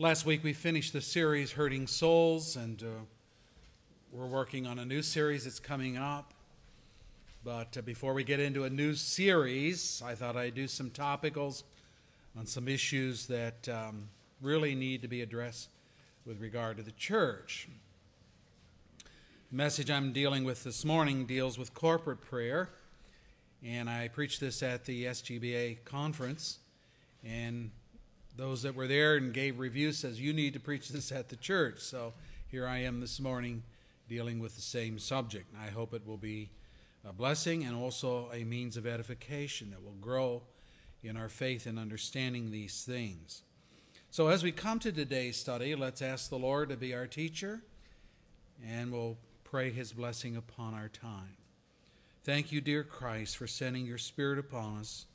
Last week we finished the series Hurting Souls, and uh, we're working on a new series that's coming up. But uh, before we get into a new series, I thought I'd do some topicals on some issues that um, really need to be addressed with regard to the church. The message I'm dealing with this morning deals with corporate prayer, and I preached this at the SGBA conference. And those that were there and gave reviews says you need to preach this at the church. So here I am this morning dealing with the same subject. I hope it will be a blessing and also a means of edification that will grow in our faith and understanding these things. So as we come to today's study, let's ask the Lord to be our teacher and we'll pray his blessing upon our time. Thank you, dear Christ, for sending your Spirit upon us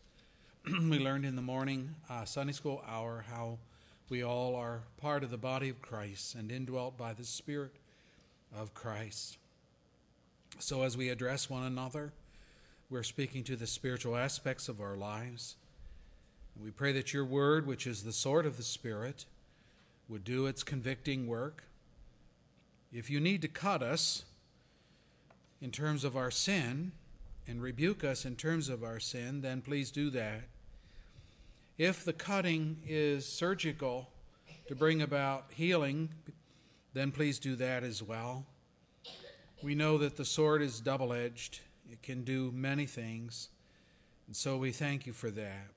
we learned in the morning uh, Sunday school hour how we all are part of the body of Christ and indwelt by the Spirit of Christ. So, as we address one another, we're speaking to the spiritual aspects of our lives. We pray that your word, which is the sword of the Spirit, would do its convicting work. If you need to cut us in terms of our sin and rebuke us in terms of our sin, then please do that. If the cutting is surgical to bring about healing, then please do that as well. We know that the sword is double edged, it can do many things, and so we thank you for that.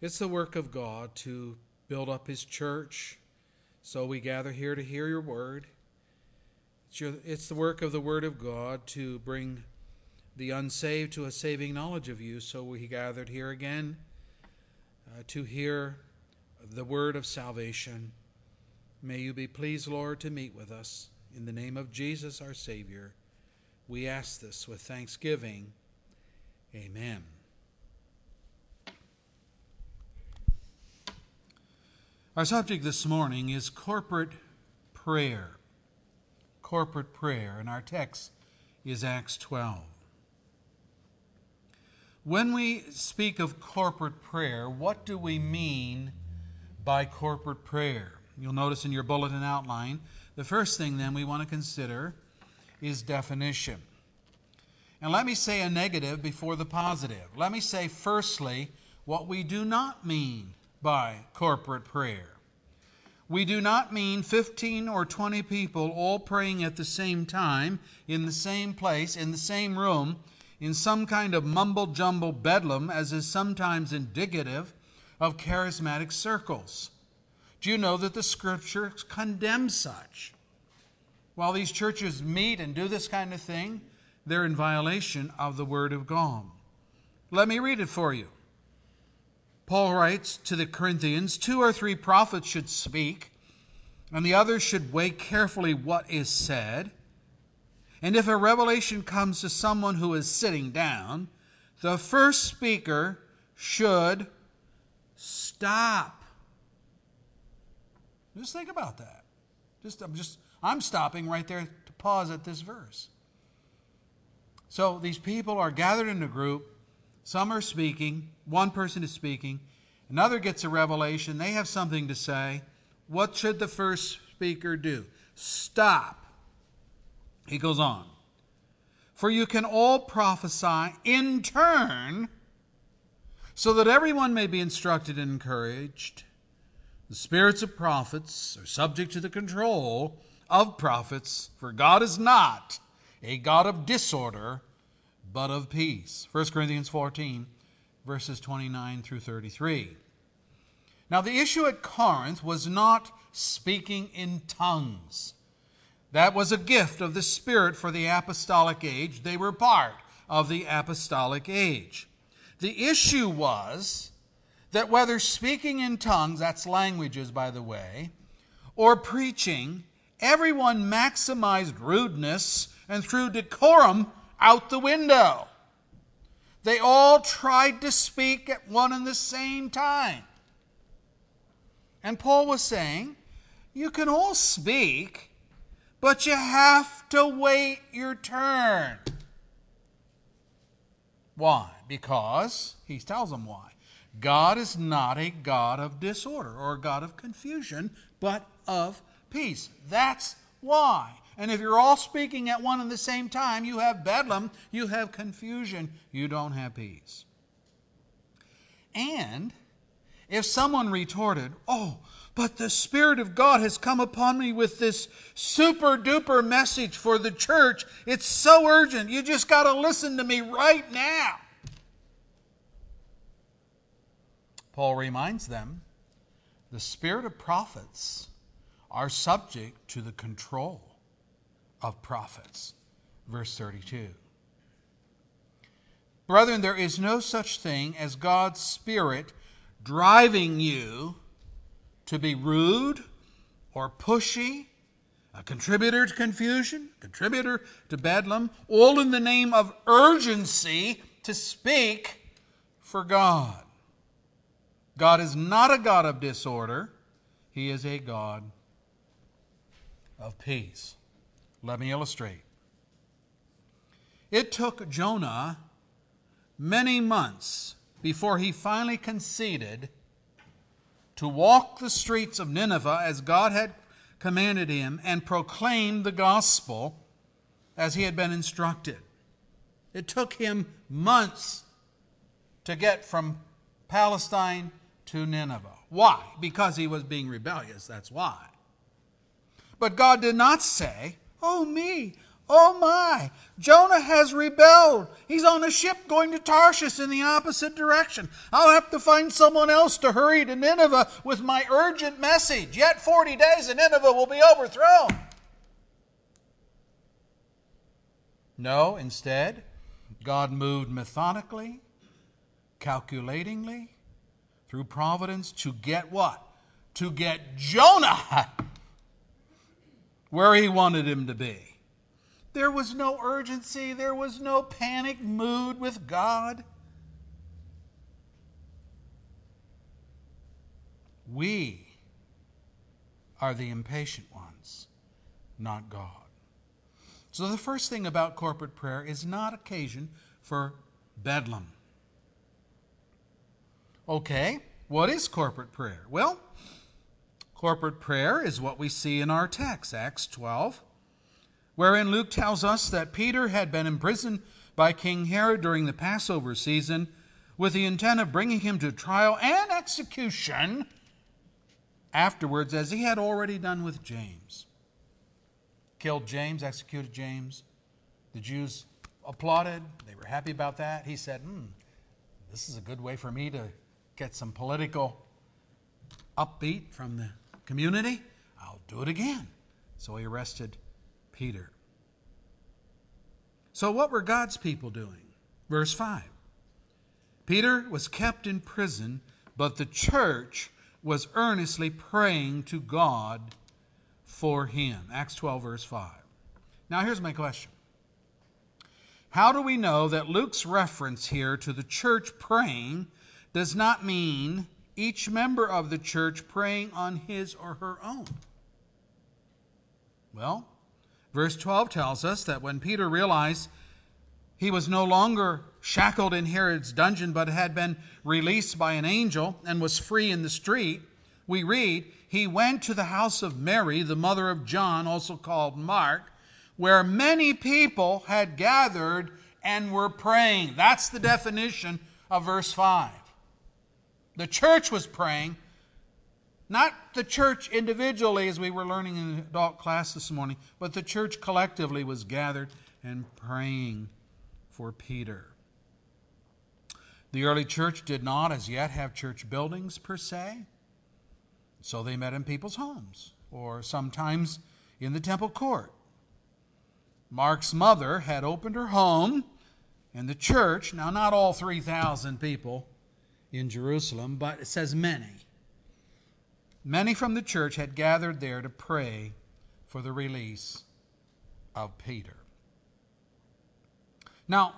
It's the work of God to build up His church, so we gather here to hear your word. It's, your, it's the work of the Word of God to bring the unsaved to a saving knowledge of you, so we gathered here again uh, to hear the word of salvation. May you be pleased, Lord, to meet with us. In the name of Jesus, our Savior, we ask this with thanksgiving. Amen. Our subject this morning is corporate prayer. Corporate prayer, and our text is Acts 12. When we speak of corporate prayer, what do we mean by corporate prayer? You'll notice in your bulletin outline, the first thing then we want to consider is definition. And let me say a negative before the positive. Let me say, firstly, what we do not mean by corporate prayer. We do not mean 15 or 20 people all praying at the same time, in the same place, in the same room, in some kind of mumble jumble bedlam, as is sometimes indicative of charismatic circles. Do you know that the scriptures condemn such? While these churches meet and do this kind of thing, they're in violation of the Word of God. Let me read it for you. Paul writes to the Corinthians Two or three prophets should speak, and the others should weigh carefully what is said and if a revelation comes to someone who is sitting down, the first speaker should stop. Just think about that. Just I'm just I'm stopping right there to pause at this verse. So these people are gathered in a group. Some are speaking. One person is speaking. Another gets a revelation. They have something to say. What should the first speaker do? Stop. He goes on. For you can all prophesy in turn, so that everyone may be instructed and encouraged. The spirits of prophets are subject to the control of prophets, for God is not a God of disorder, but of peace. 1 Corinthians 14, verses 29 through 33. Now, the issue at Corinth was not speaking in tongues. That was a gift of the Spirit for the apostolic age. They were part of the apostolic age. The issue was that whether speaking in tongues, that's languages, by the way, or preaching, everyone maximized rudeness and threw decorum out the window. They all tried to speak at one and the same time. And Paul was saying, you can all speak but you have to wait your turn. Why? Because, he tells them why. God is not a God of disorder or a God of confusion, but of peace. That's why. And if you're all speaking at one and the same time, you have bedlam, you have confusion, you don't have peace. And if someone retorted, Oh, but the Spirit of God has come upon me with this super duper message for the church. It's so urgent. You just got to listen to me right now. Paul reminds them the spirit of prophets are subject to the control of prophets. Verse 32. Brethren, there is no such thing as God's Spirit driving you to be rude or pushy, a contributor to confusion, contributor to bedlam, all in the name of urgency to speak for God. God is not a God of disorder, He is a God of peace. Let me illustrate. It took Jonah many months before he finally conceded to walk the streets of Nineveh as God had commanded him and proclaim the gospel as he had been instructed. It took him months to get from Palestine to Nineveh. Why? Because he was being rebellious, that's why. But God did not say, Oh, me, Oh my, Jonah has rebelled. He's on a ship going to Tarshish in the opposite direction. I'll have to find someone else to hurry to Nineveh with my urgent message. Yet 40 days and Nineveh will be overthrown. No, instead, God moved methodically, calculatingly, through providence to get what? To get Jonah where he wanted him to be. There was no urgency, there was no panic mood with God. We are the impatient ones, not God. So, the first thing about corporate prayer is not occasion for bedlam. Okay, what is corporate prayer? Well, corporate prayer is what we see in our text, Acts 12 wherein Luke tells us that Peter had been imprisoned by King Herod during the Passover season with the intent of bringing him to trial and execution afterwards, as he had already done with James. Killed James, executed James. The Jews applauded, they were happy about that. He said, hmm, this is a good way for me to get some political upbeat from the community. I'll do it again. So he arrested Peter. So, what were God's people doing? Verse 5 Peter was kept in prison, but the church was earnestly praying to God for him. Acts 12, verse 5. Now, here's my question How do we know that Luke's reference here to the church praying does not mean each member of the church praying on his or her own? Well, Verse 12 tells us that when Peter realized he was no longer shackled in Herod's dungeon, but had been released by an angel and was free in the street, we read, he went to the house of Mary, the mother of John, also called Mark, where many people had gathered and were praying. That's the definition of verse 5. The church was praying, not the church individually, as we were learning in adult class this morning, but the church collectively was gathered and praying for Peter. The early church did not as yet have church buildings per se, so they met in people's homes or sometimes in the temple court. Mark's mother had opened her home and the church, now not all 3,000 people in Jerusalem, but it says many Many from the church had gathered there to pray for the release of Peter. Now,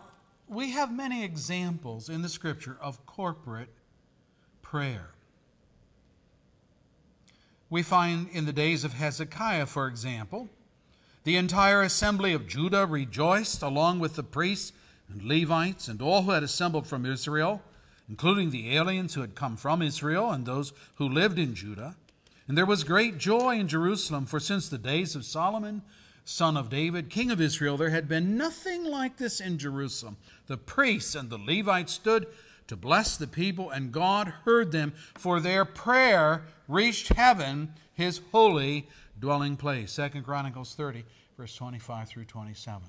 we have many examples in the scripture of corporate prayer. We find in the days of Hezekiah, for example, the entire assembly of Judah rejoiced along with the priests and Levites and all who had assembled from Israel including the aliens who had come from Israel and those who lived in Judah. And there was great joy in Jerusalem, for since the days of Solomon, son of David, king of Israel, there had been nothing like this in Jerusalem. The priests and the Levites stood to bless the people, and God heard them, for their prayer reached heaven, his holy dwelling place. Second Chronicles 30, verse 25 through 27.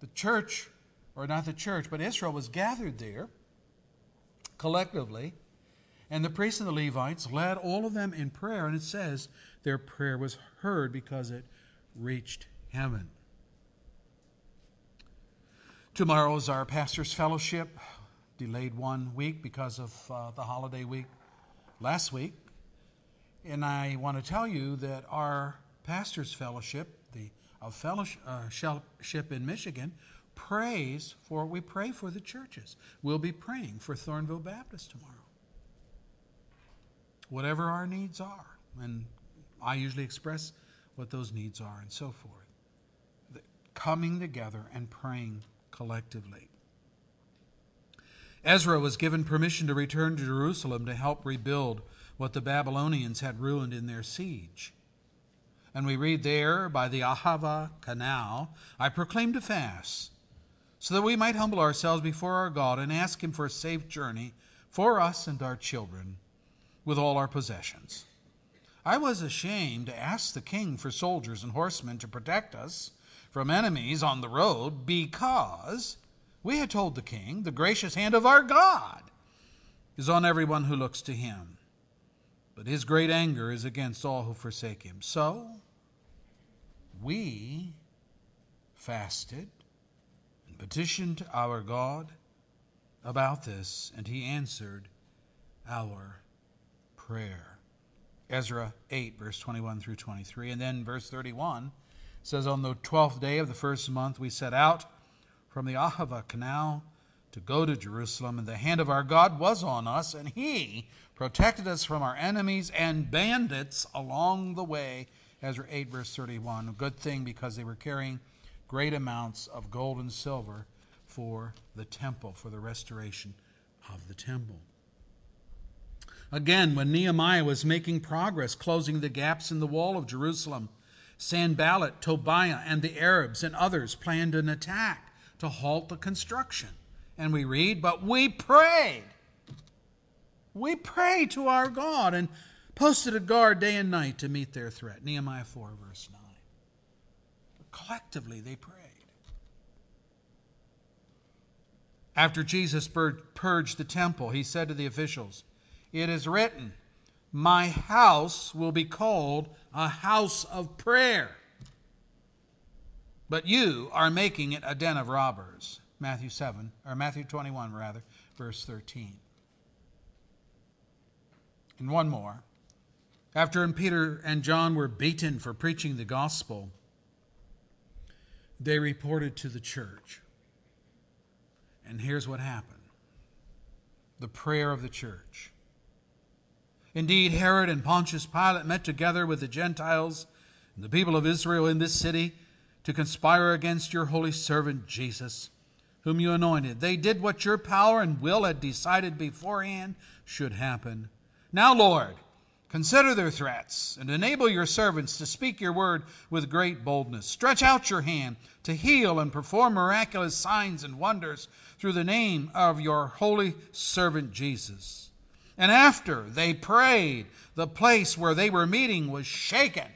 The church, or not the church, but Israel was gathered there collectively, and the priests and the Levites led all of them in prayer, and it says their prayer was heard because it reached heaven. Tomorrow is our pastor's fellowship, delayed one week because of uh, the holiday week last week. And I want to tell you that our pastor's fellowship, the uh, fellowship in Michigan, prays for, we pray for the churches. We'll be praying for Thornville Baptist tomorrow. Whatever our needs are. And I usually express what those needs are and so forth. The coming together and praying collectively. Ezra was given permission to return to Jerusalem to help rebuild what the Babylonians had ruined in their siege. And we read there, by the Ahava canal, I proclaimed a fast, so that we might humble ourselves before our God and ask Him for a safe journey for us and our children with all our possessions. I was ashamed to ask the king for soldiers and horsemen to protect us from enemies on the road because we had told the king, the gracious hand of our God is on everyone who looks to him. But his great anger is against all who forsake him. So we fasted petitioned our God about this, and he answered our prayer. Ezra 8, verse 21 through 23. And then verse 31 says, On the twelfth day of the first month we set out from the Ahava canal to go to Jerusalem, and the hand of our God was on us, and he protected us from our enemies and bandits along the way. Ezra 8, verse 31. A good thing because they were carrying great amounts of gold and silver for the temple, for the restoration of the temple. Again, when Nehemiah was making progress closing the gaps in the wall of Jerusalem, Sanballat, Tobiah, and the Arabs and others planned an attack to halt the construction. And we read, But we prayed. We prayed to our God and posted a guard day and night to meet their threat. Nehemiah 4, verse 9. Collectively, they prayed. After Jesus purged the temple, he said to the officials, it is written, My house will be called a house of prayer. But you are making it a den of robbers. Matthew 7, or Matthew 21, rather, verse 13. And one more. After Peter and John were beaten for preaching the gospel, they reported to the church. And here's what happened the prayer of the church. Indeed, Herod and Pontius Pilate met together with the Gentiles and the people of Israel in this city to conspire against your holy servant Jesus, whom you anointed. They did what your power and will had decided beforehand should happen. Now, Lord, consider their threats and enable your servants to speak your word with great boldness. Stretch out your hand to heal and perform miraculous signs and wonders through the name of your holy servant Jesus. And after they prayed, the place where they were meeting was shaken.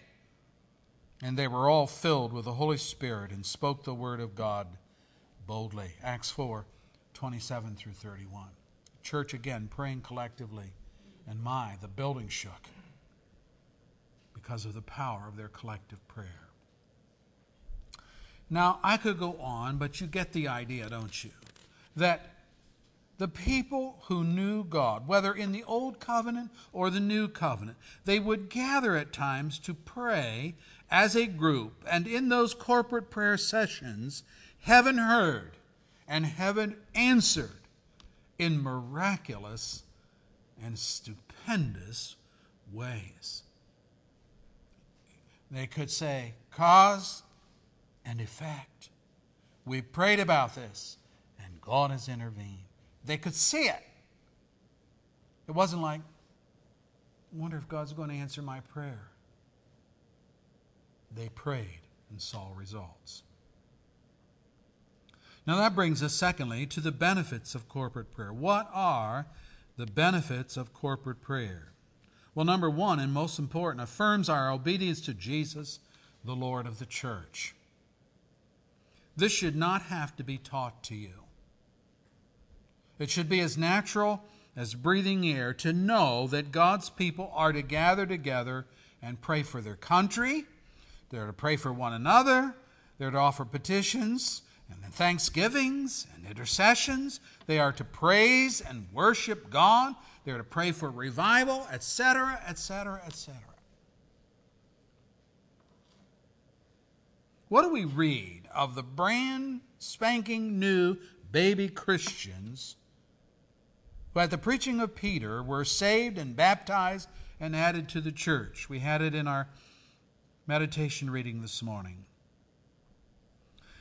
And they were all filled with the Holy Spirit and spoke the word of God boldly. Acts 4 27 through 31. Church again praying collectively. And my, the building shook because of the power of their collective prayer. Now, I could go on, but you get the idea, don't you? That the people who knew God, whether in the Old Covenant or the New Covenant, they would gather at times to pray as a group. And in those corporate prayer sessions, heaven heard and heaven answered in miraculous and stupendous ways. They could say, cause and effect. We prayed about this, and God has intervened. They could see it. It wasn't like, wonder if God's going to answer my prayer. They prayed and saw results. Now that brings us, secondly, to the benefits of corporate prayer. What are the benefits of corporate prayer? Well, number one, and most important, affirms our obedience to Jesus, the Lord of the church. This should not have to be taught to you. It should be as natural as breathing air to know that God's people are to gather together and pray for their country, they're to pray for one another, they're to offer petitions and thanksgivings and intercessions. They are to praise and worship God. They're to pray for revival, etc., etc., etc. What do we read of the brand spanking new baby Christians who, at the preaching of Peter, were saved and baptized and added to the church? We had it in our meditation reading this morning.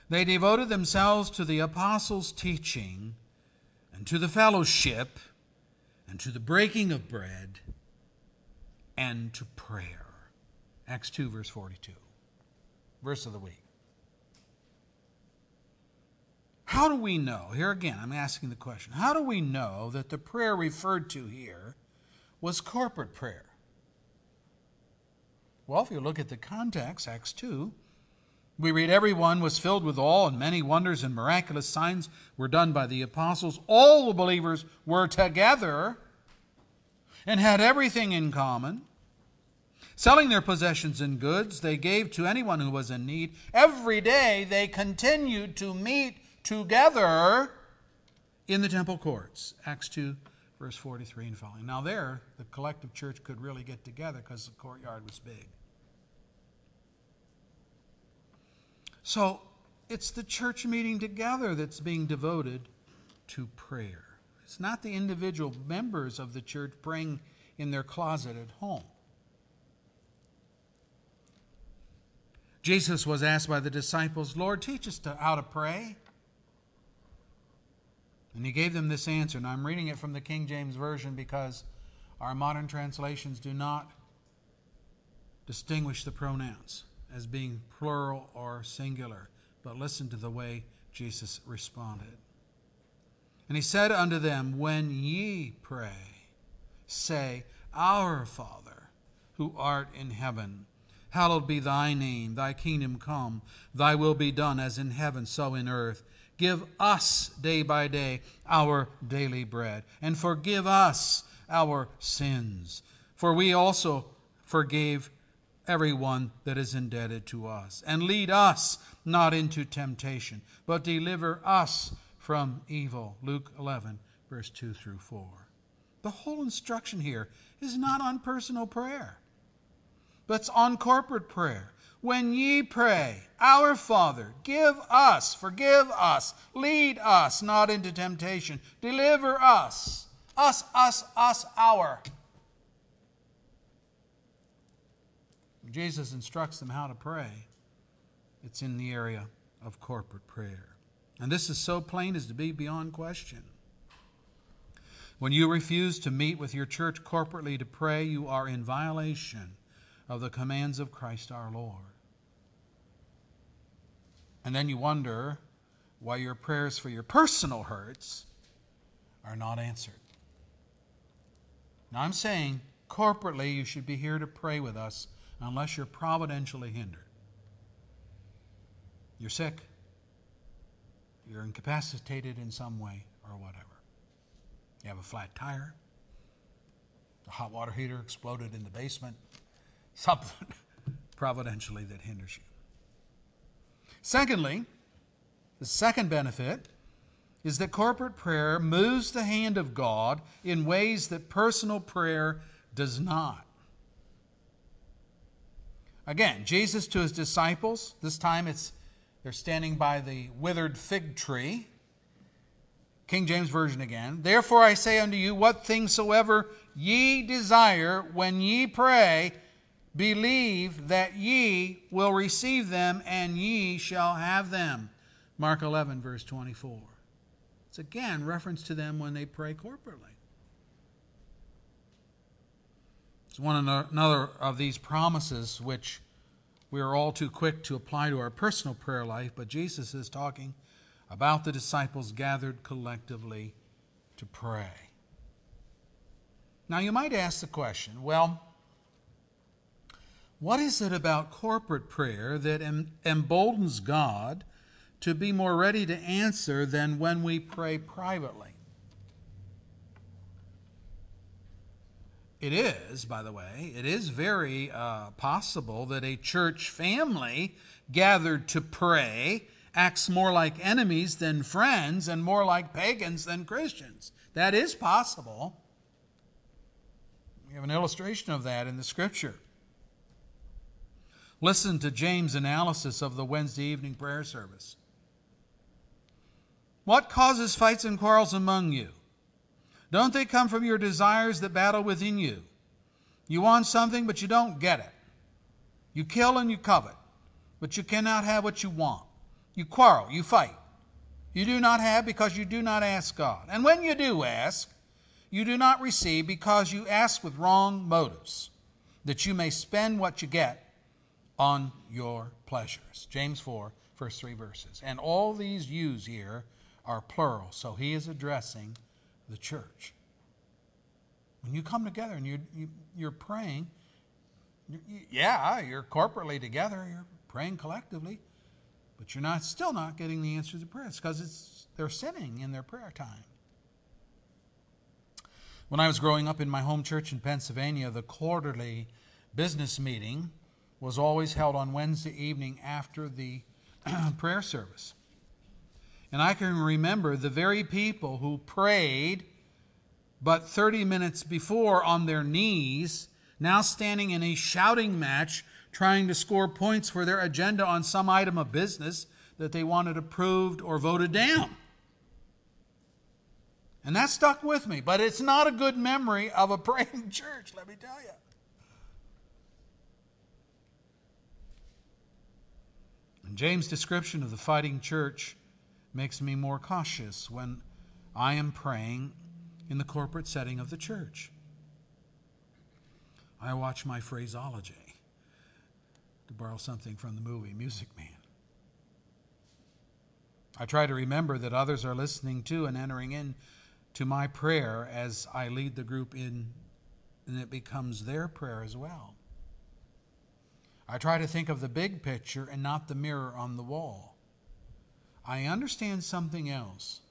They devoted themselves to the apostles' teaching and to the fellowship and to the breaking of bread and to prayer. Acts 2, verse 42. Verse of the week. How do we know? Here again, I'm asking the question. How do we know that the prayer referred to here was corporate prayer? Well, if you look at the context, Acts 2, we read, Everyone was filled with awe, and many wonders and miraculous signs were done by the apostles. All the believers were together and had everything in common. Selling their possessions and goods, they gave to anyone who was in need. Every day they continued to meet together in the temple courts. Acts 2, verse 43 and following. Now, there, the collective church could really get together because the courtyard was big. So it's the church meeting together that's being devoted to prayer. It's not the individual members of the church praying in their closet at home. Jesus was asked by the disciples, Lord, teach us to, how to pray. And he gave them this answer. And I'm reading it from the King James Version because our modern translations do not distinguish the pronouns as being plural or singular, but listen to the way Jesus responded. And he said unto them, When ye pray, say, Our Father, who art in heaven, hallowed be thy name, thy kingdom come, thy will be done as in heaven, so in earth. Give us day by day our daily bread, and forgive us our sins, for we also forgave everyone that is indebted to us. And lead us not into temptation, but deliver us from evil. Luke 11, verse 2 through 4. The whole instruction here is not on personal prayer, but it's on corporate prayer. When ye pray, Our Father, give us, forgive us, lead us not into temptation, deliver us, us, us, us, our. Jesus instructs them how to pray, it's in the area of corporate prayer. And this is so plain as to be beyond question. When you refuse to meet with your church corporately to pray, you are in violation of the commands of Christ our Lord. And then you wonder why your prayers for your personal hurts are not answered. Now, I'm saying corporately you should be here to pray with us unless you're providentially hindered. You're sick, you're incapacitated in some way, or whatever. You have a flat tire, the hot water heater exploded in the basement, something providentially that hinders you. Secondly, the second benefit is that corporate prayer moves the hand of God in ways that personal prayer does not. Again, Jesus to his disciples, this time it's they're standing by the withered fig tree. King James Version again. Therefore I say unto you, what things soever ye desire when ye pray, believe that ye will receive them, and ye shall have them. Mark 11, verse 24. It's It's again reference to them when they pray corporately. One another of these promises which we are all too quick to apply to our personal prayer life, but Jesus is talking about the disciples gathered collectively to pray. Now, you might ask the question well, what is it about corporate prayer that emboldens God to be more ready to answer than when we pray privately? It is, by the way, it is very uh, possible that a church family gathered to pray acts more like enemies than friends and more like pagans than Christians. That is possible. We have an illustration of that in the scripture. Listen to James' analysis of the Wednesday evening prayer service. What causes fights and quarrels among you? Don't they come from your desires that battle within you? You want something, but you don't get it. You kill and you covet, but you cannot have what you want. You quarrel, you fight. You do not have because you do not ask God. And when you do ask, you do not receive because you ask with wrong motives, that you may spend what you get on your pleasures. James 4, first three verses. And all these yous here are plural, so he is addressing the church. When you come together and you're, you, you're praying, you, yeah, you're corporately together, you're praying collectively, but you're not still not getting the answers to prayers because it's they're sinning in their prayer time. When I was growing up in my home church in Pennsylvania, the quarterly business meeting was always held on Wednesday evening after the prayer service. And I can remember the very people who prayed, but 30 minutes before on their knees, now standing in a shouting match, trying to score points for their agenda on some item of business that they wanted approved or voted down. And that stuck with me, but it's not a good memory of a praying church, let me tell you. And James' description of the fighting church makes me more cautious when I am praying in the corporate setting of the church. I watch my phraseology, to borrow something from the movie Music Man. I try to remember that others are listening to and entering in to my prayer as I lead the group in, and it becomes their prayer as well. I try to think of the big picture and not the mirror on the wall. I understand something else.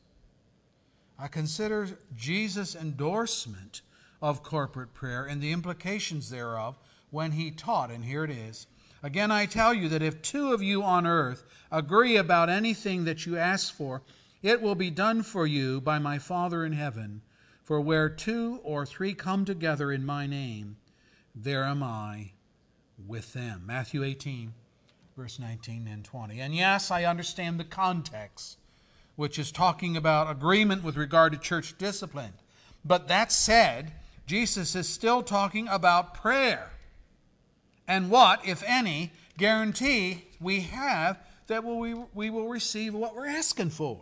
I consider Jesus' endorsement of corporate prayer and the implications thereof when he taught, and here it is. Again, I tell you that if two of you on earth agree about anything that you ask for, it will be done for you by my Father in heaven. For where two or three come together in my name, there am I with them. Matthew 18, verse 19 and 20. And yes, I understand the context, which is talking about agreement with regard to church discipline. But that said, Jesus is still talking about prayer. And what, if any, guarantee we have that we, we will receive what we're asking for?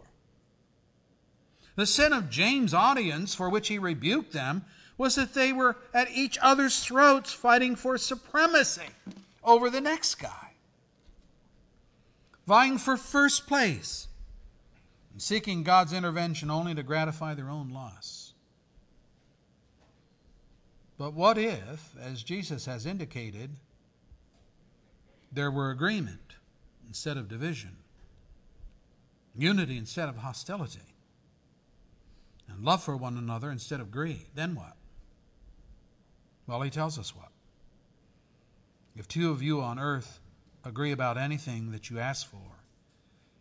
The sin of James' audience, for which he rebuked them, was that they were at each other's throats fighting for supremacy over the next guy, vying for first place, and seeking God's intervention only to gratify their own lusts. But what if, as Jesus has indicated, there were agreement instead of division, unity instead of hostility? and love for one another instead of greed, then what? Well, he tells us what. If two of you on earth agree about anything that you ask for,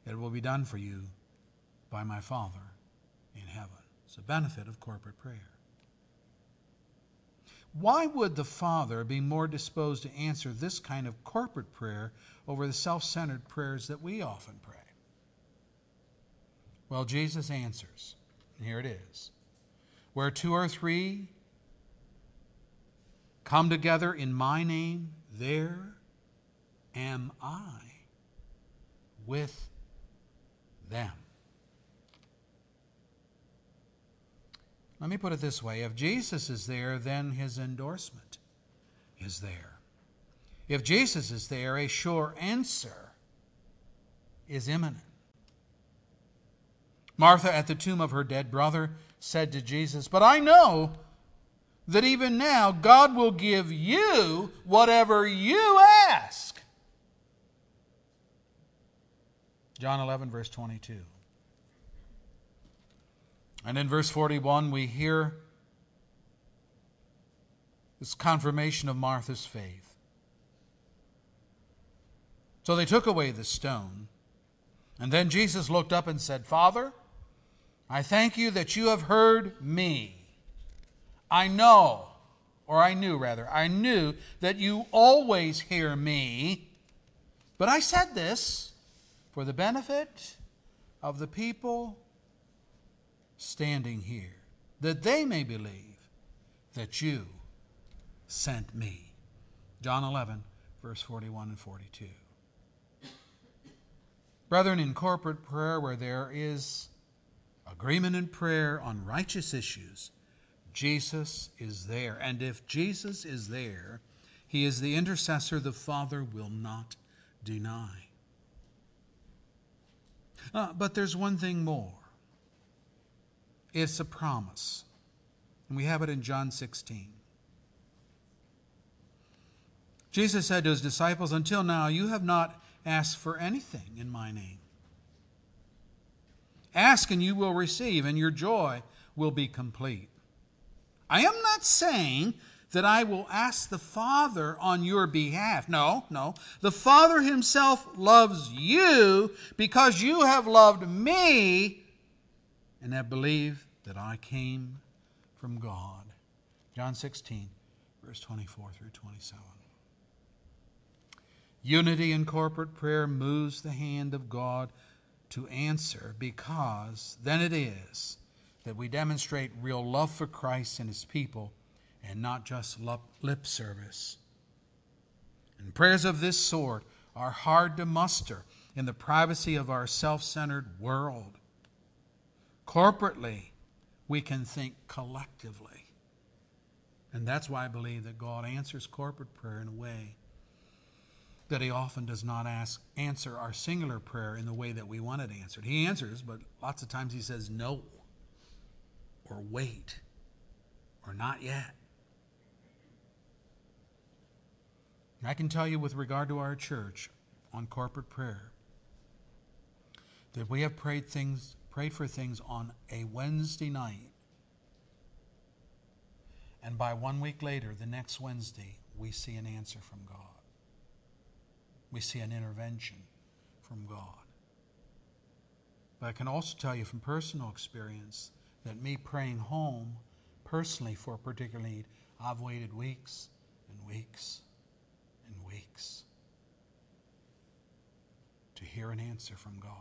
it will be done for you by my Father in heaven. It's a benefit of corporate prayer. Why would the Father be more disposed to answer this kind of corporate prayer over the self centered prayers that we often pray? Well, Jesus answers. And here it is Where two or three come together in my name, there am I with them. Let me put it this way if Jesus is there, then his endorsement is there. If Jesus is there, a sure answer is imminent. Martha, at the tomb of her dead brother, said to Jesus, But I know that even now God will give you whatever you ask. John 11, verse 22. And in verse 41, we hear this confirmation of Martha's faith. So they took away the stone. And then Jesus looked up and said, Father, I thank you that you have heard me. I know, or I knew rather, I knew that you always hear me. But I said this for the benefit of the people standing here, that they may believe that you sent me. John 11, verse 41 and 42. Brethren, in corporate prayer, where there is agreement in prayer on righteous issues, Jesus is there. And if Jesus is there, he is the intercessor the Father will not deny. Uh, but there's one thing more it's a promise. And we have it in John 16. Jesus said to his disciples, Until now, you have not asked for anything in my name. Ask and you will receive, and your joy will be complete. I am not saying that I will ask the Father on your behalf. No, no. The Father Himself loves you because you have loved me and have believed that I came from God. John 16, verse 24 through 27. Unity in corporate prayer moves the hand of God to answer because then it is that we demonstrate real love for Christ and his people and not just lip service. And prayers of this sort are hard to muster in the privacy of our self centered world. Corporately, we can think collectively. And that's why I believe that God answers corporate prayer in a way that He often does not ask, answer our singular prayer in the way that we want it answered. He answers, but lots of times He says no, or wait, or not yet. I can tell you with regard to our church on corporate prayer that we have prayed things prayed for things on a Wednesday night. And by one week later, the next Wednesday, we see an answer from God. We see an intervention from God. But I can also tell you from personal experience that me praying home personally for a particular need, I've waited weeks and weeks and weeks to hear an answer from God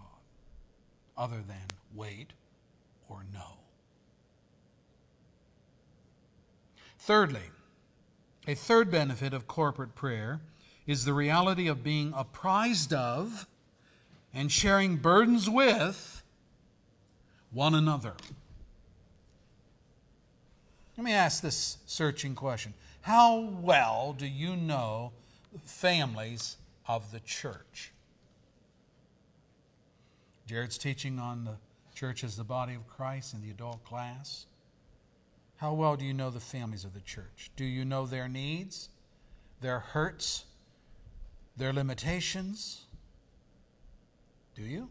other than wait or no. Thirdly, a third benefit of corporate prayer is the reality of being apprised of and sharing burdens with one another. Let me ask this searching question How well do you know families of the church? Jared's teaching on the church as the body of Christ in the adult class. How well do you know the families of the church? Do you know their needs, their hurts, their limitations? Do you?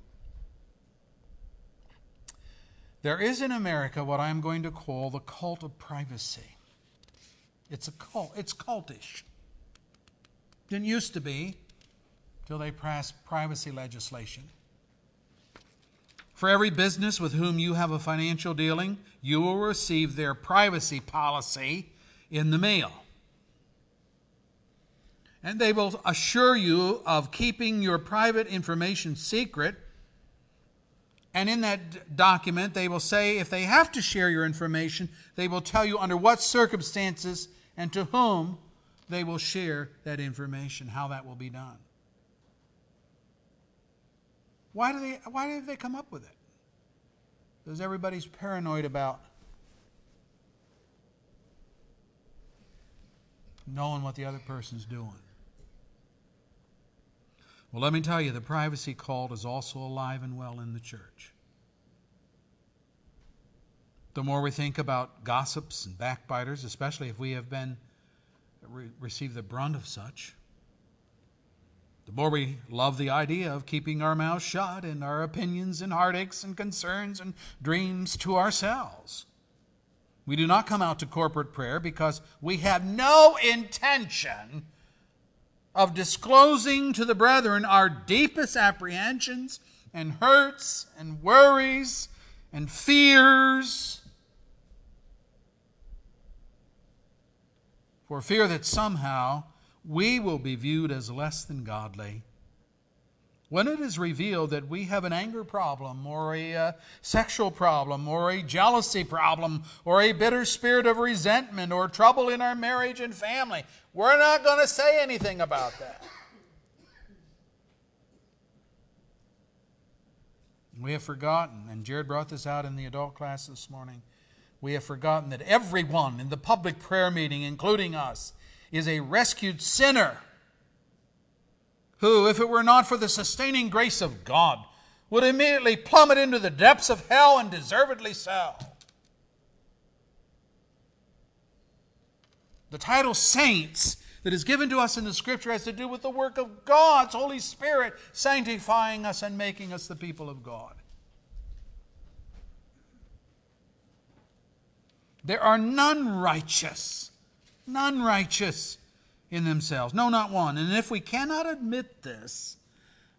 There is in America what I'm going to call the cult of privacy. It's a cult. It's cultish. Used to be till they passed privacy legislation. For every business with whom you have a financial dealing, you will receive their privacy policy in the mail. And they will assure you of keeping your private information secret. And in that document, they will say if they have to share your information, they will tell you under what circumstances and to whom they will share that information, how that will be done. Why, do they, why did they come up with it? Because everybody's paranoid about knowing what the other person's doing. Well, let me tell you, the privacy cult is also alive and well in the church. The more we think about gossips and backbiters, especially if we have been re- received the brunt of such, the more we love the idea of keeping our mouths shut and our opinions and heartaches and concerns and dreams to ourselves. We do not come out to corporate prayer because we have no intention of disclosing to the brethren our deepest apprehensions and hurts and worries and fears. For fear that somehow we will be viewed as less than godly. When it is revealed that we have an anger problem, or a uh, sexual problem, or a jealousy problem, or a bitter spirit of resentment, or trouble in our marriage and family, we're not going to say anything about that. We have forgotten, and Jared brought this out in the adult class this morning. We have forgotten that everyone in the public prayer meeting, including us, is a rescued sinner who, if it were not for the sustaining grace of God, would immediately plummet into the depths of hell and deservedly so. The title saints that is given to us in the scripture has to do with the work of God's Holy Spirit sanctifying us and making us the people of God. There are none righteous, none righteous in themselves. No, not one. And if we cannot admit this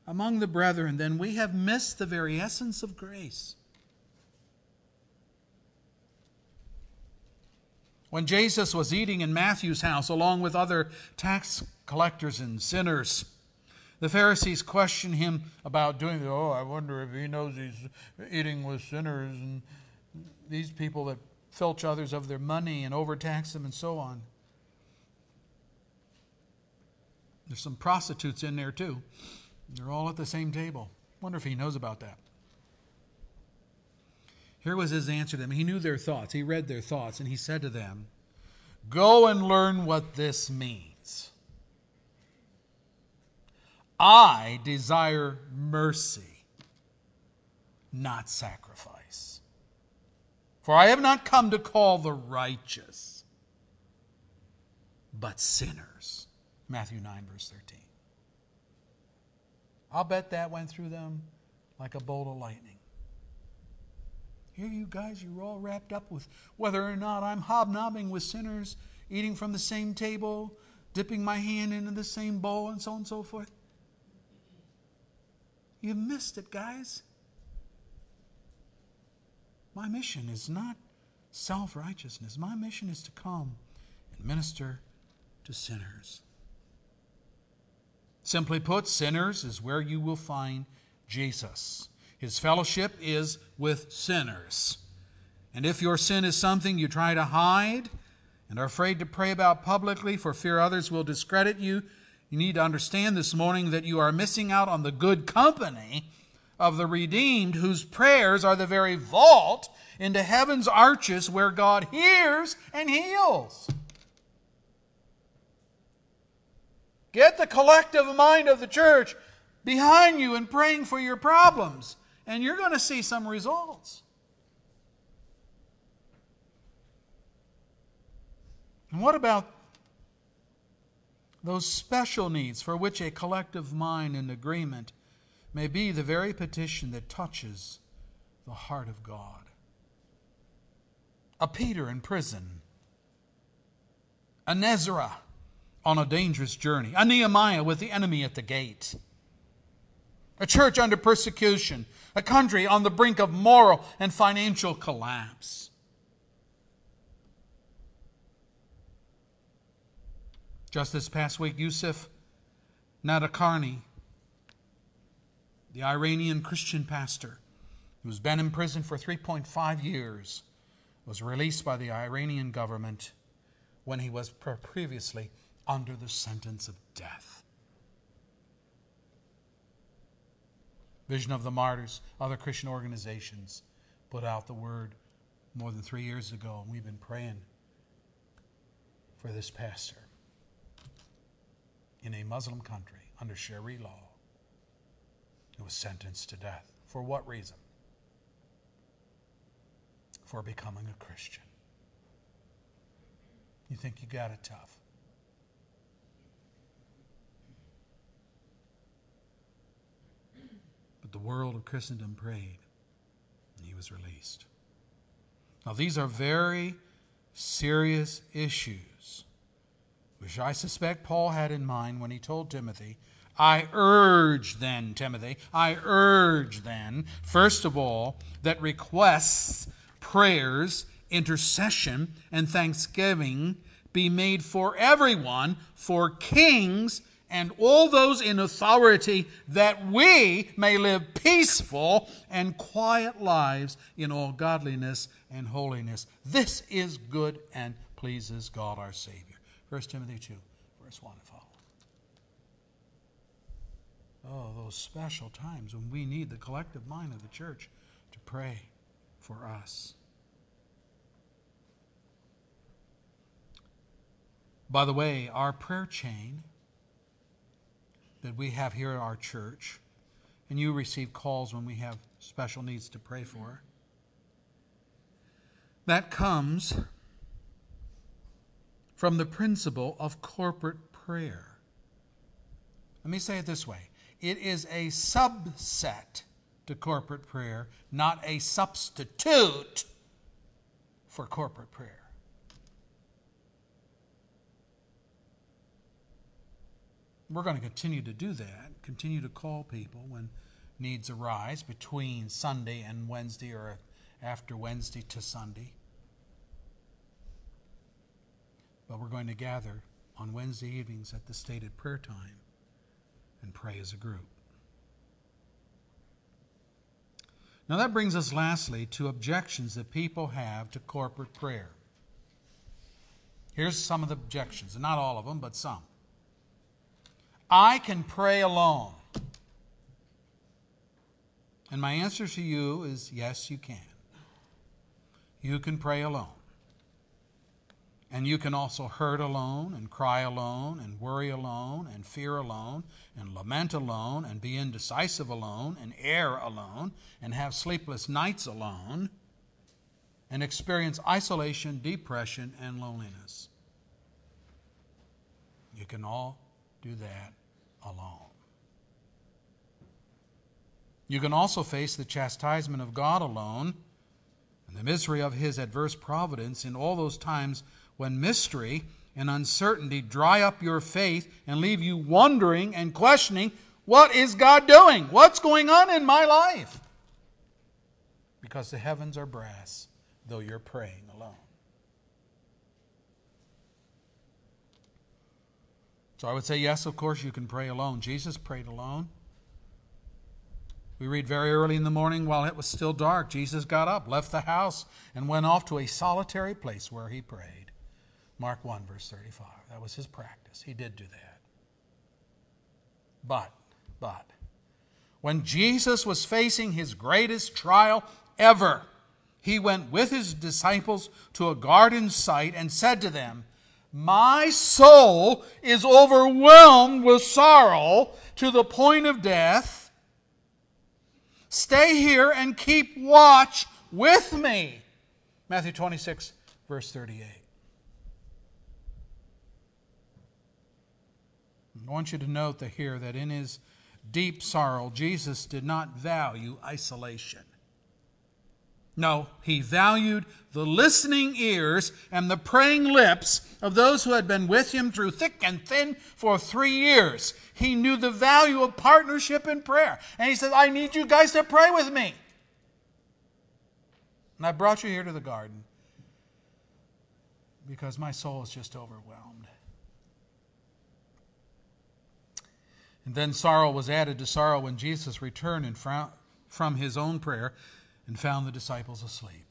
among the brethren, then we have missed the very essence of grace. When Jesus was eating in Matthew's house along with other tax collectors and sinners, the Pharisees questioned him about doing the, oh, I wonder if he knows he's eating with sinners and these people that filch others of their money and overtax them and so on. There's some prostitutes in there too. They're all at the same table. Wonder if he knows about that. Here was his answer to them. He knew their thoughts, he read their thoughts, and he said to them, Go and learn what this means. I desire mercy, not sacrifice. For I have not come to call the righteous, but sinners. Matthew 9, verse 13. I'll bet that went through them like a bolt of lightning. Here, you guys, you're all wrapped up with whether or not I'm hobnobbing with sinners, eating from the same table, dipping my hand into the same bowl, and so on and so forth. You missed it, guys. My mission is not self righteousness. My mission is to come and minister to sinners. Simply put, sinners is where you will find Jesus. His fellowship is with sinners. And if your sin is something you try to hide and are afraid to pray about publicly for fear others will discredit you, you need to understand this morning that you are missing out on the good company of the redeemed whose prayers are the very vault into heaven's arches where God hears and heals. Get the collective mind of the church behind you and praying for your problems and you're going to see some results. And what about those special needs for which a collective mind and agreement may be the very petition that touches the heart of God? A Peter in prison, an Ezra on a dangerous journey, a Nehemiah with the enemy at the gate a church under persecution, a country on the brink of moral and financial collapse. Just this past week, Yusuf Nadarkhani, the Iranian Christian pastor who's been in prison for 3.5 years, was released by the Iranian government when he was previously under the sentence of death. Voice of the Martyrs, other Christian organizations put out the word more than three years ago, and we've been praying for this pastor. in a Muslim country under Sharia law who was sentenced to death. For what reason? For becoming a Christian. You think you got it tough. But the world of Christendom prayed, and he was released. Now, these are very serious issues, which I suspect Paul had in mind when he told Timothy, I urge then, Timothy, I urge then, first of all, that requests, prayers, intercession, and thanksgiving be made for everyone, for kings and all those in authority, that we may live peaceful and quiet lives in all godliness and holiness. This is good and pleases God our Savior. 1 Timothy 2, verse 1 and follow. Oh, those special times when we need the collective mind of the church to pray for us. By the way, our prayer chain that we have here at our church, and you receive calls when we have special needs to pray for, that comes from the principle of corporate prayer. Let me say it this way it is a subset to corporate prayer, not a substitute for corporate prayer. We're going to continue to do that, continue to call people when needs arise between Sunday and Wednesday or after Wednesday to Sunday. But we're going to gather on Wednesday evenings at the stated prayer time and pray as a group. Now, that brings us lastly to objections that people have to corporate prayer. Here's some of the objections, not all of them, but some. I can pray alone. And my answer to you is yes, you can. You can pray alone. And you can also hurt alone, and cry alone, and worry alone, and fear alone, and lament alone, and be indecisive alone, and err alone, and have sleepless nights alone, and experience isolation, depression, and loneliness. You can all do that alone. You can also face the chastisement of God alone and the misery of His adverse providence in all those times when mystery and uncertainty dry up your faith and leave you wondering and questioning what is God doing? What's going on in my life? Because the heavens are brass, though you're praying alone. So I would say, yes, of course, you can pray alone. Jesus prayed alone. We read very early in the morning while it was still dark, Jesus got up, left the house, and went off to a solitary place where he prayed. Mark 1, verse 35. That was his practice. He did do that. But, but, when Jesus was facing his greatest trial ever, he went with his disciples to a garden site and said to them, My soul is overwhelmed with sorrow to the point of death. Stay here and keep watch with me. Matthew 26, verse 38. I want you to note that here that in his deep sorrow, Jesus did not value isolation. No, he valued the listening ears and the praying lips of those who had been with him through thick and thin for three years. He knew the value of partnership in prayer. And he said, I need you guys to pray with me. And I brought you here to the garden because my soul is just overwhelmed. And then sorrow was added to sorrow when Jesus returned from his own prayer and found the disciples asleep.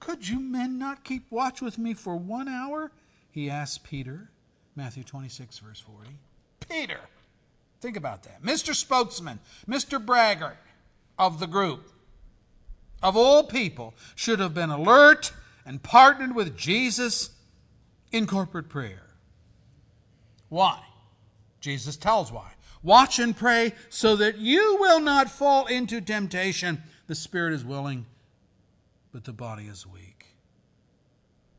Could you men not keep watch with me for one hour? He asked Peter. Matthew 26, verse 40. Peter, think about that. Mr. Spokesman, Mr. Braggart of the group, of all people, should have been alert and partnered with Jesus in corporate prayer. Why? Jesus tells why. Watch and pray so that you will not fall into temptation. The spirit is willing, but the body is weak.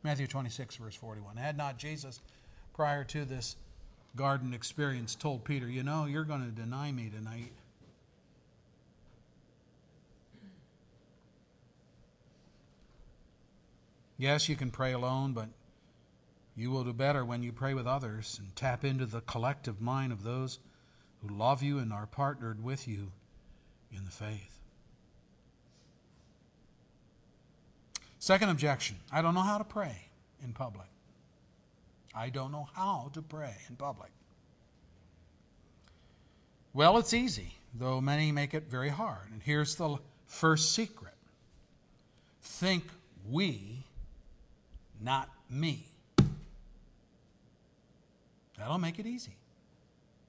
Matthew 26, verse 41. Had not Jesus, prior to this garden experience, told Peter, You know, you're going to deny me tonight. Yes, you can pray alone, but you will do better when you pray with others and tap into the collective mind of those who love you and are partnered with you in the faith. Second objection I don't know how to pray in public. I don't know how to pray in public. Well, it's easy, though many make it very hard. And here's the first secret think we, not me. That'll make it easy.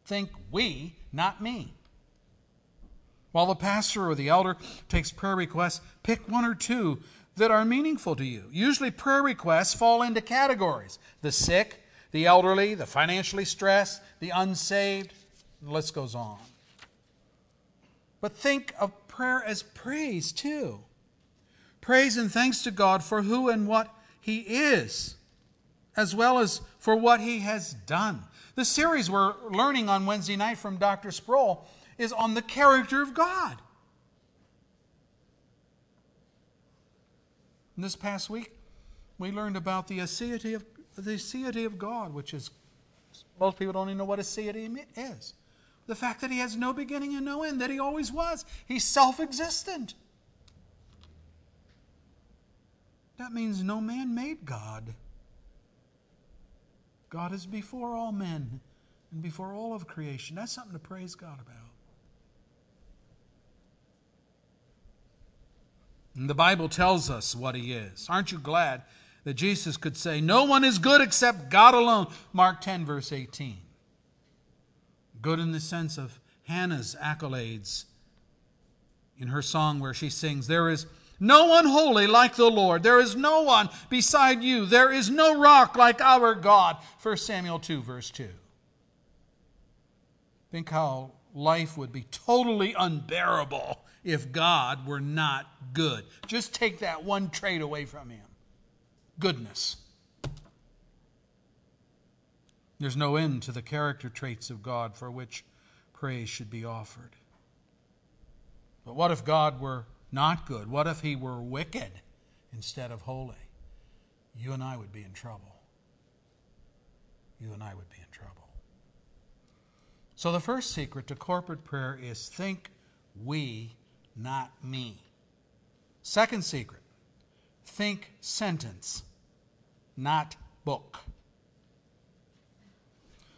Think we, not me. While the pastor or the elder takes prayer requests, pick one or two that are meaningful to you. Usually, prayer requests fall into categories the sick, the elderly, the financially stressed, the unsaved. The list goes on. But think of prayer as praise, too. Praise and thanks to God for who and what He is as well as for what he has done. The series we're learning on Wednesday night from Dr. Sproul is on the character of God. And this past week, we learned about the aseity of, the aseity of God, which is, most people don't even know what aseity is. The fact that he has no beginning and no end, that he always was. He's self existent. That means no man made God. God is before all men and before all of creation. That's something to praise God about. And the Bible tells us what He is. Aren't you glad that Jesus could say, No one is good except God alone? Mark 10, verse 18. Good in the sense of Hannah's accolades in her song where she sings, There is no one holy like the Lord. There is no one beside you. There is no rock like our God. 1 Samuel 2, verse 2. Think how life would be totally unbearable if God were not good. Just take that one trait away from him goodness. There's no end to the character traits of God for which praise should be offered. But what if God were not good? What if he were wicked instead of holy? You and I would be in trouble. You and I would be in trouble. So, the first secret to corporate prayer is think we, not me. Second secret think sentence, not book.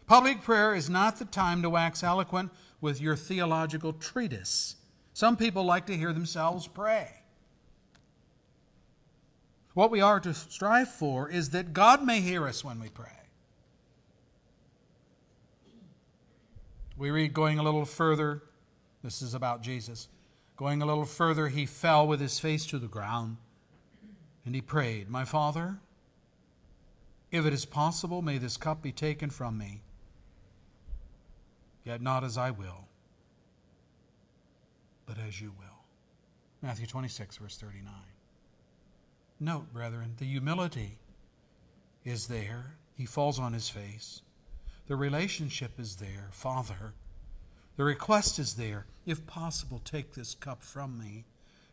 Public prayer is not the time to wax eloquent with your theological treatise. Some people like to hear themselves pray. What we are to strive for is that God may hear us when we pray. We read going a little further, this is about Jesus. Going a little further, he fell with his face to the ground and he prayed, My Father, if it is possible, may this cup be taken from me, yet not as I will but as you will. Matthew 26, verse 39. Note, brethren, the humility is there. He falls on his face. The relationship is there. Father. The request is there. If possible, take this cup from me.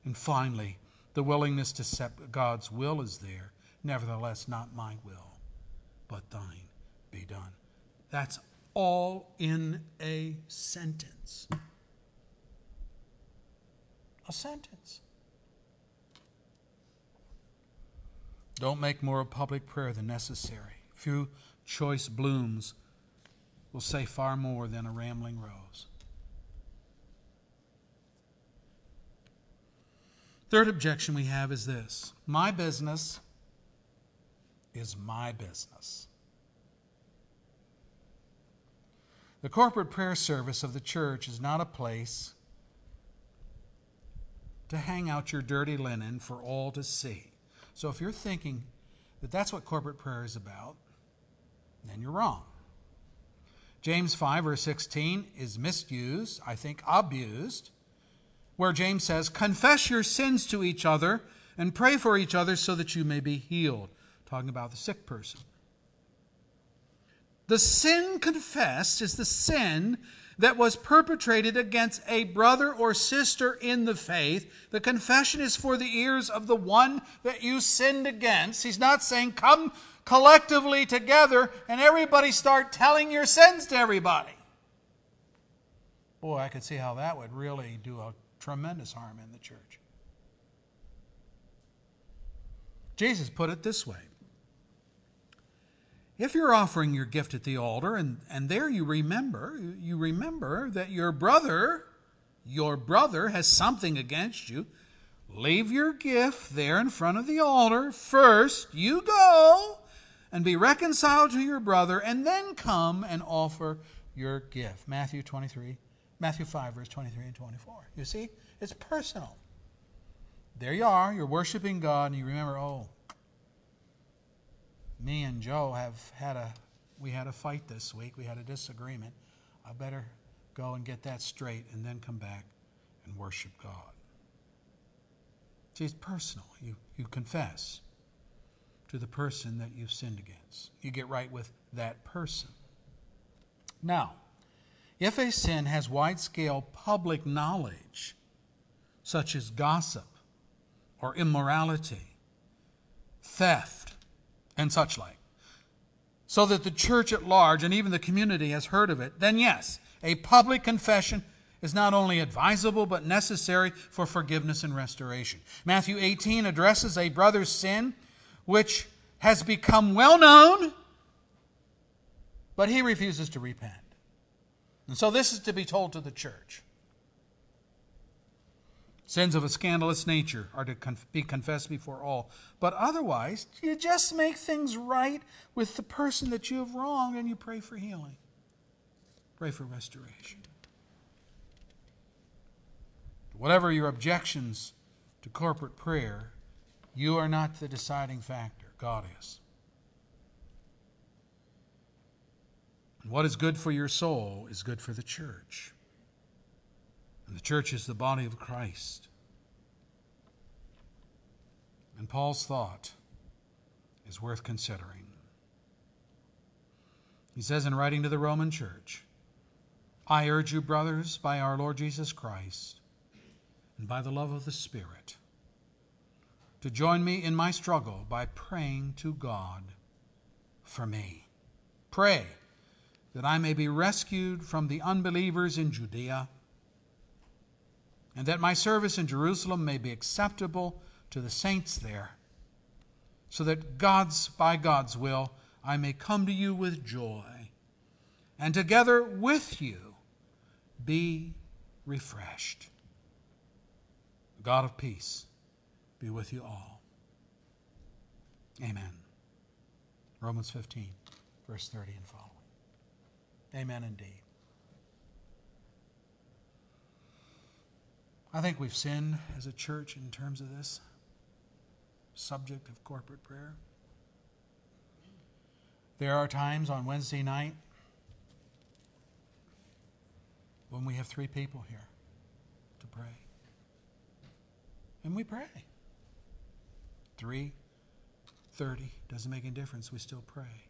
And finally, the willingness to accept God's will is there. Nevertheless, not my will, but thine be done. That's all in a sentence a sentence. Don't make more of public prayer than necessary. Few choice blooms will say far more than a rambling rose. Third objection we have is this my business is my business. The corporate prayer service of the church is not a place to hang out your dirty linen for all to see. So if you're thinking that that's what corporate prayer is about, then you're wrong. James 5, verse 16 is misused, I think abused, where James says, Confess your sins to each other and pray for each other so that you may be healed. Talking about the sick person. The sin confessed is the sin that was perpetrated against a brother or sister in the faith. The confession is for the ears of the one that you sinned against. He's not saying, Come collectively together and everybody start telling your sins to everybody. Boy, I could see how that would really do a tremendous harm in the church. Jesus put it this way if you're offering your gift at the altar and, and there you remember, you remember that your brother, your brother has something against you, leave your gift there in front of the altar. First, you go and be reconciled to your brother, and then come and offer your gift. Matthew 23, Matthew 5, verse 23 and 24. You see, it's personal. There you are, you're worshiping God, and you remember, oh, me and Joe have had a we had a fight this week. We had a disagreement. I better go and get that straight and then come back and worship God. See, it's personal. You, you confess to the person that you've sinned against. You get right with that person. Now, if a sin has wide scale public knowledge, such as gossip or immorality, theft, and such like, so that the church at large and even the community has heard of it, then yes, a public confession is not only advisable but necessary for forgiveness and restoration. Matthew 18 addresses a brother's sin which has become well known, but he refuses to repent. And so this is to be told to the church. Sins of a scandalous nature are to conf- be confessed before all. But otherwise, you just make things right with the person that you have wronged and you pray for healing. Pray for restoration. Whatever your objections to corporate prayer, you are not the deciding factor. God is. What is good for your soul is good for the church. And the church is the body of Christ. And Paul's thought is worth considering. He says in writing to the Roman church, I urge you, brothers, by our Lord Jesus Christ and by the love of the Spirit, to join me in my struggle by praying to God for me. Pray that I may be rescued from the unbelievers in Judea and that my service in Jerusalem may be acceptable to the saints there, so that God's by God's will I may come to you with joy, and together with you be refreshed. God of peace be with you all. Amen. Romans 15, verse 30 and following. Amen indeed. I think we've sinned as a church in terms of this subject of corporate prayer. There are times on Wednesday night when we have three people here to pray. And we pray. Three, thirty, doesn't make any difference. We still pray.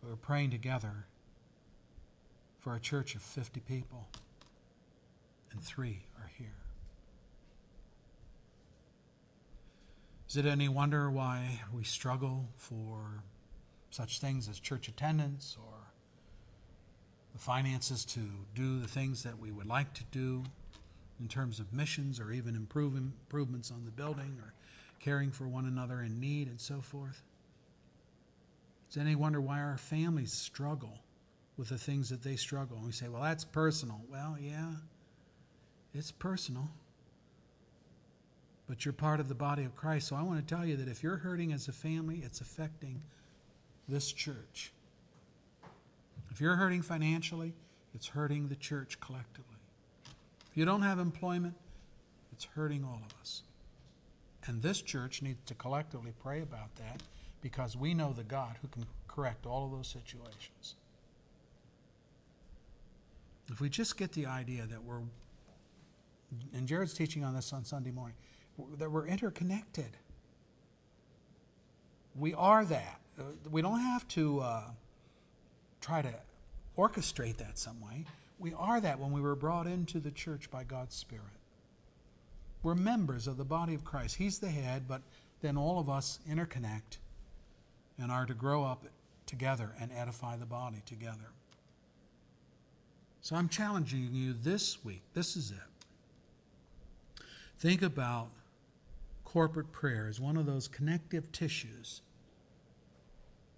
We're praying together for a church of 50 people and three are here. Is it any wonder why we struggle for such things as church attendance or the finances to do the things that we would like to do in terms of missions or even improvements on the building or caring for one another in need and so forth? Is it any wonder why our families struggle with the things that they struggle? And we say, well, that's personal. Well, yeah. It's personal. But you're part of the body of Christ. So I want to tell you that if you're hurting as a family, it's affecting this church. If you're hurting financially, it's hurting the church collectively. If you don't have employment, it's hurting all of us. And this church needs to collectively pray about that because we know the God who can correct all of those situations. If we just get the idea that we're, and Jared's teaching on this on Sunday morning, that we're interconnected. We are that. Uh, we don't have to uh, try to orchestrate that some way. We are that when we were brought into the church by God's Spirit. We're members of the body of Christ. He's the head, but then all of us interconnect and are to grow up together and edify the body together. So I'm challenging you this week. This is it. Think about corporate prayer as one of those connective tissues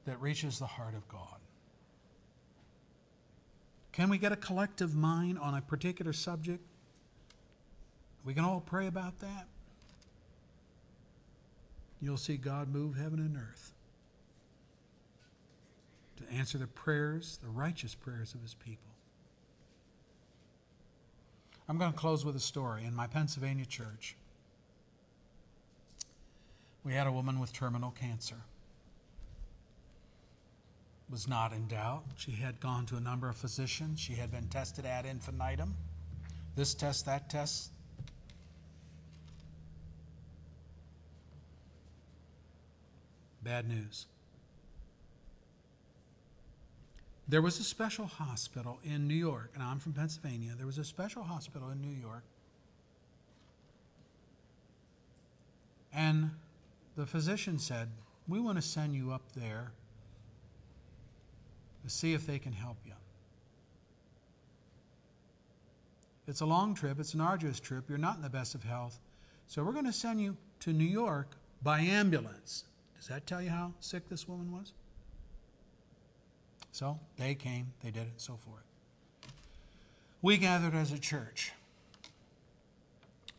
that reaches the heart of God. Can we get a collective mind on a particular subject? We can all pray about that. You'll see God move heaven and earth to answer the prayers, the righteous prayers of his people. I'm going to close with a story. In my Pennsylvania church, we had a woman with terminal cancer. Was not in doubt. She had gone to a number of physicians. She had been tested ad infinitum. This test, that test. Bad news. There was a special hospital in New York, and I'm from Pennsylvania. There was a special hospital in New York. And the physician said, We want to send you up there to see if they can help you. It's a long trip, it's an arduous trip. You're not in the best of health. So we're going to send you to New York by ambulance. Does that tell you how sick this woman was? So they came, they did it, so forth. We gathered as a church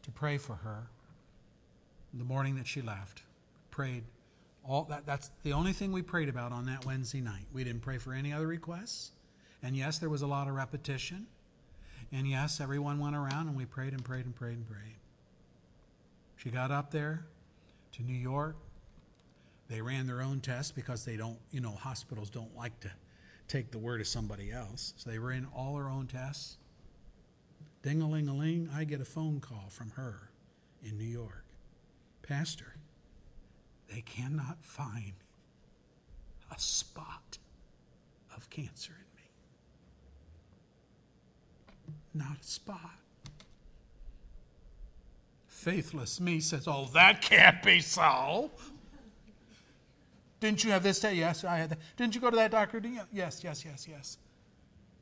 to pray for her the morning that she left. Prayed all that that's the only thing we prayed about on that Wednesday night. We didn't pray for any other requests. And yes, there was a lot of repetition. And yes, everyone went around and we prayed and prayed and prayed and prayed. She got up there to New York. They ran their own tests because they don't, you know, hospitals don't like to take the word of somebody else. So they ran all her own tests. Ding a ling a ling, I get a phone call from her in New York. Pastor, they cannot find a spot of cancer in me. Not a spot. Faithless me says, Oh, that can't be so. Didn't you have this day? Yes, I had that. Didn't you go to that doctor? Yes, yes, yes, yes.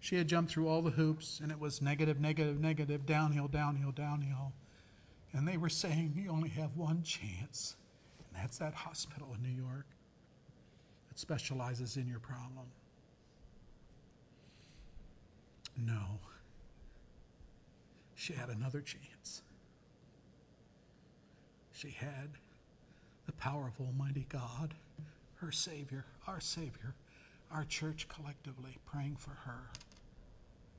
She had jumped through all the hoops, and it was negative, negative, negative, downhill, downhill, downhill. And they were saying, You only have one chance. And that's that hospital in New York that specializes in your problem. No. She had another chance. She had the power of Almighty God, her Savior, our Savior, our church collectively praying for her.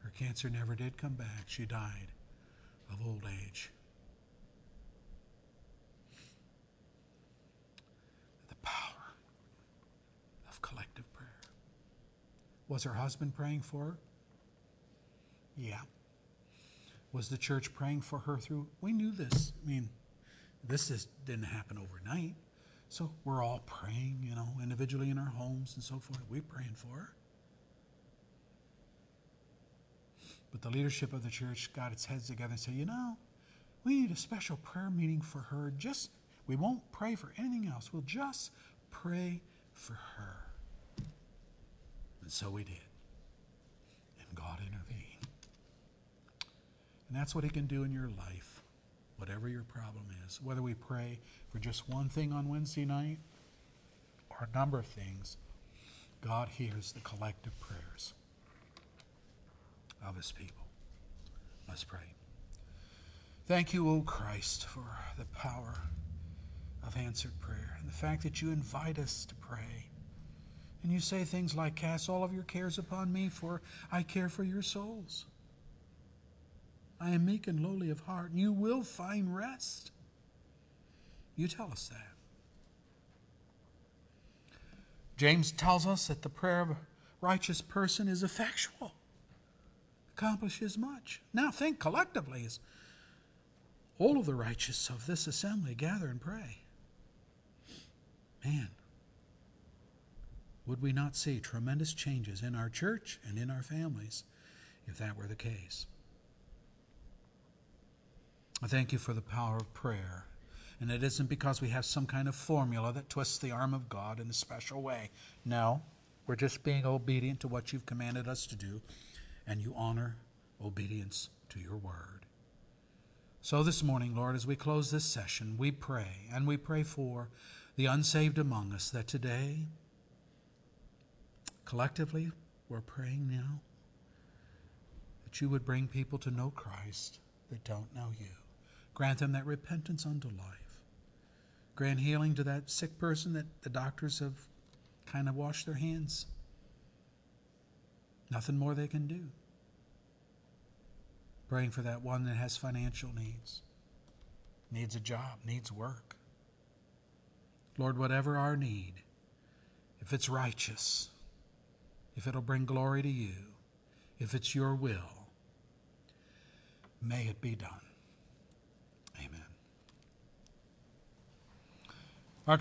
Her cancer never did come back. She died of old age. The power of collective prayer. Was her husband praying for her? Yeah. Was the church praying for her through? We knew this. I mean, this is, didn't happen overnight. So we're all praying, you know, individually in our homes and so forth. We're praying for her. But the leadership of the church got its heads together and said, you know, we need a special prayer meeting for her. Just, we won't pray for anything else. We'll just pray for her. And so we did. And God intervened. And that's what He can do in your life, whatever your problem is. Whether we pray for just one thing on Wednesday night or a number of things, God hears the collective prayers of His people. Let's pray. Thank you, O Christ, for the power of answered prayer and the fact that you invite us to pray. And you say things like, Cast all of your cares upon me, for I care for your souls. I am meek and lowly of heart, and you will find rest. You tell us that. James tells us that the prayer of a righteous person is effectual, accomplishes much. Now think collectively as all of the righteous of this assembly gather and pray. Man, would we not see tremendous changes in our church and in our families if that were the case? I thank you for the power of prayer. And it isn't because we have some kind of formula that twists the arm of God in a special way. No, we're just being obedient to what you've commanded us to do, and you honor obedience to your word. So this morning, Lord, as we close this session, we pray, and we pray for the unsaved among us that today, collectively, we're praying now that you would bring people to know Christ that don't know you. Grant them that repentance unto life. Grant healing to that sick person that the doctors have kind of washed their hands. Nothing more they can do. Praying for that one that has financial needs, needs a job, needs work. Lord, whatever our need, if it's righteous, if it'll bring glory to you, if it's your will, may it be done.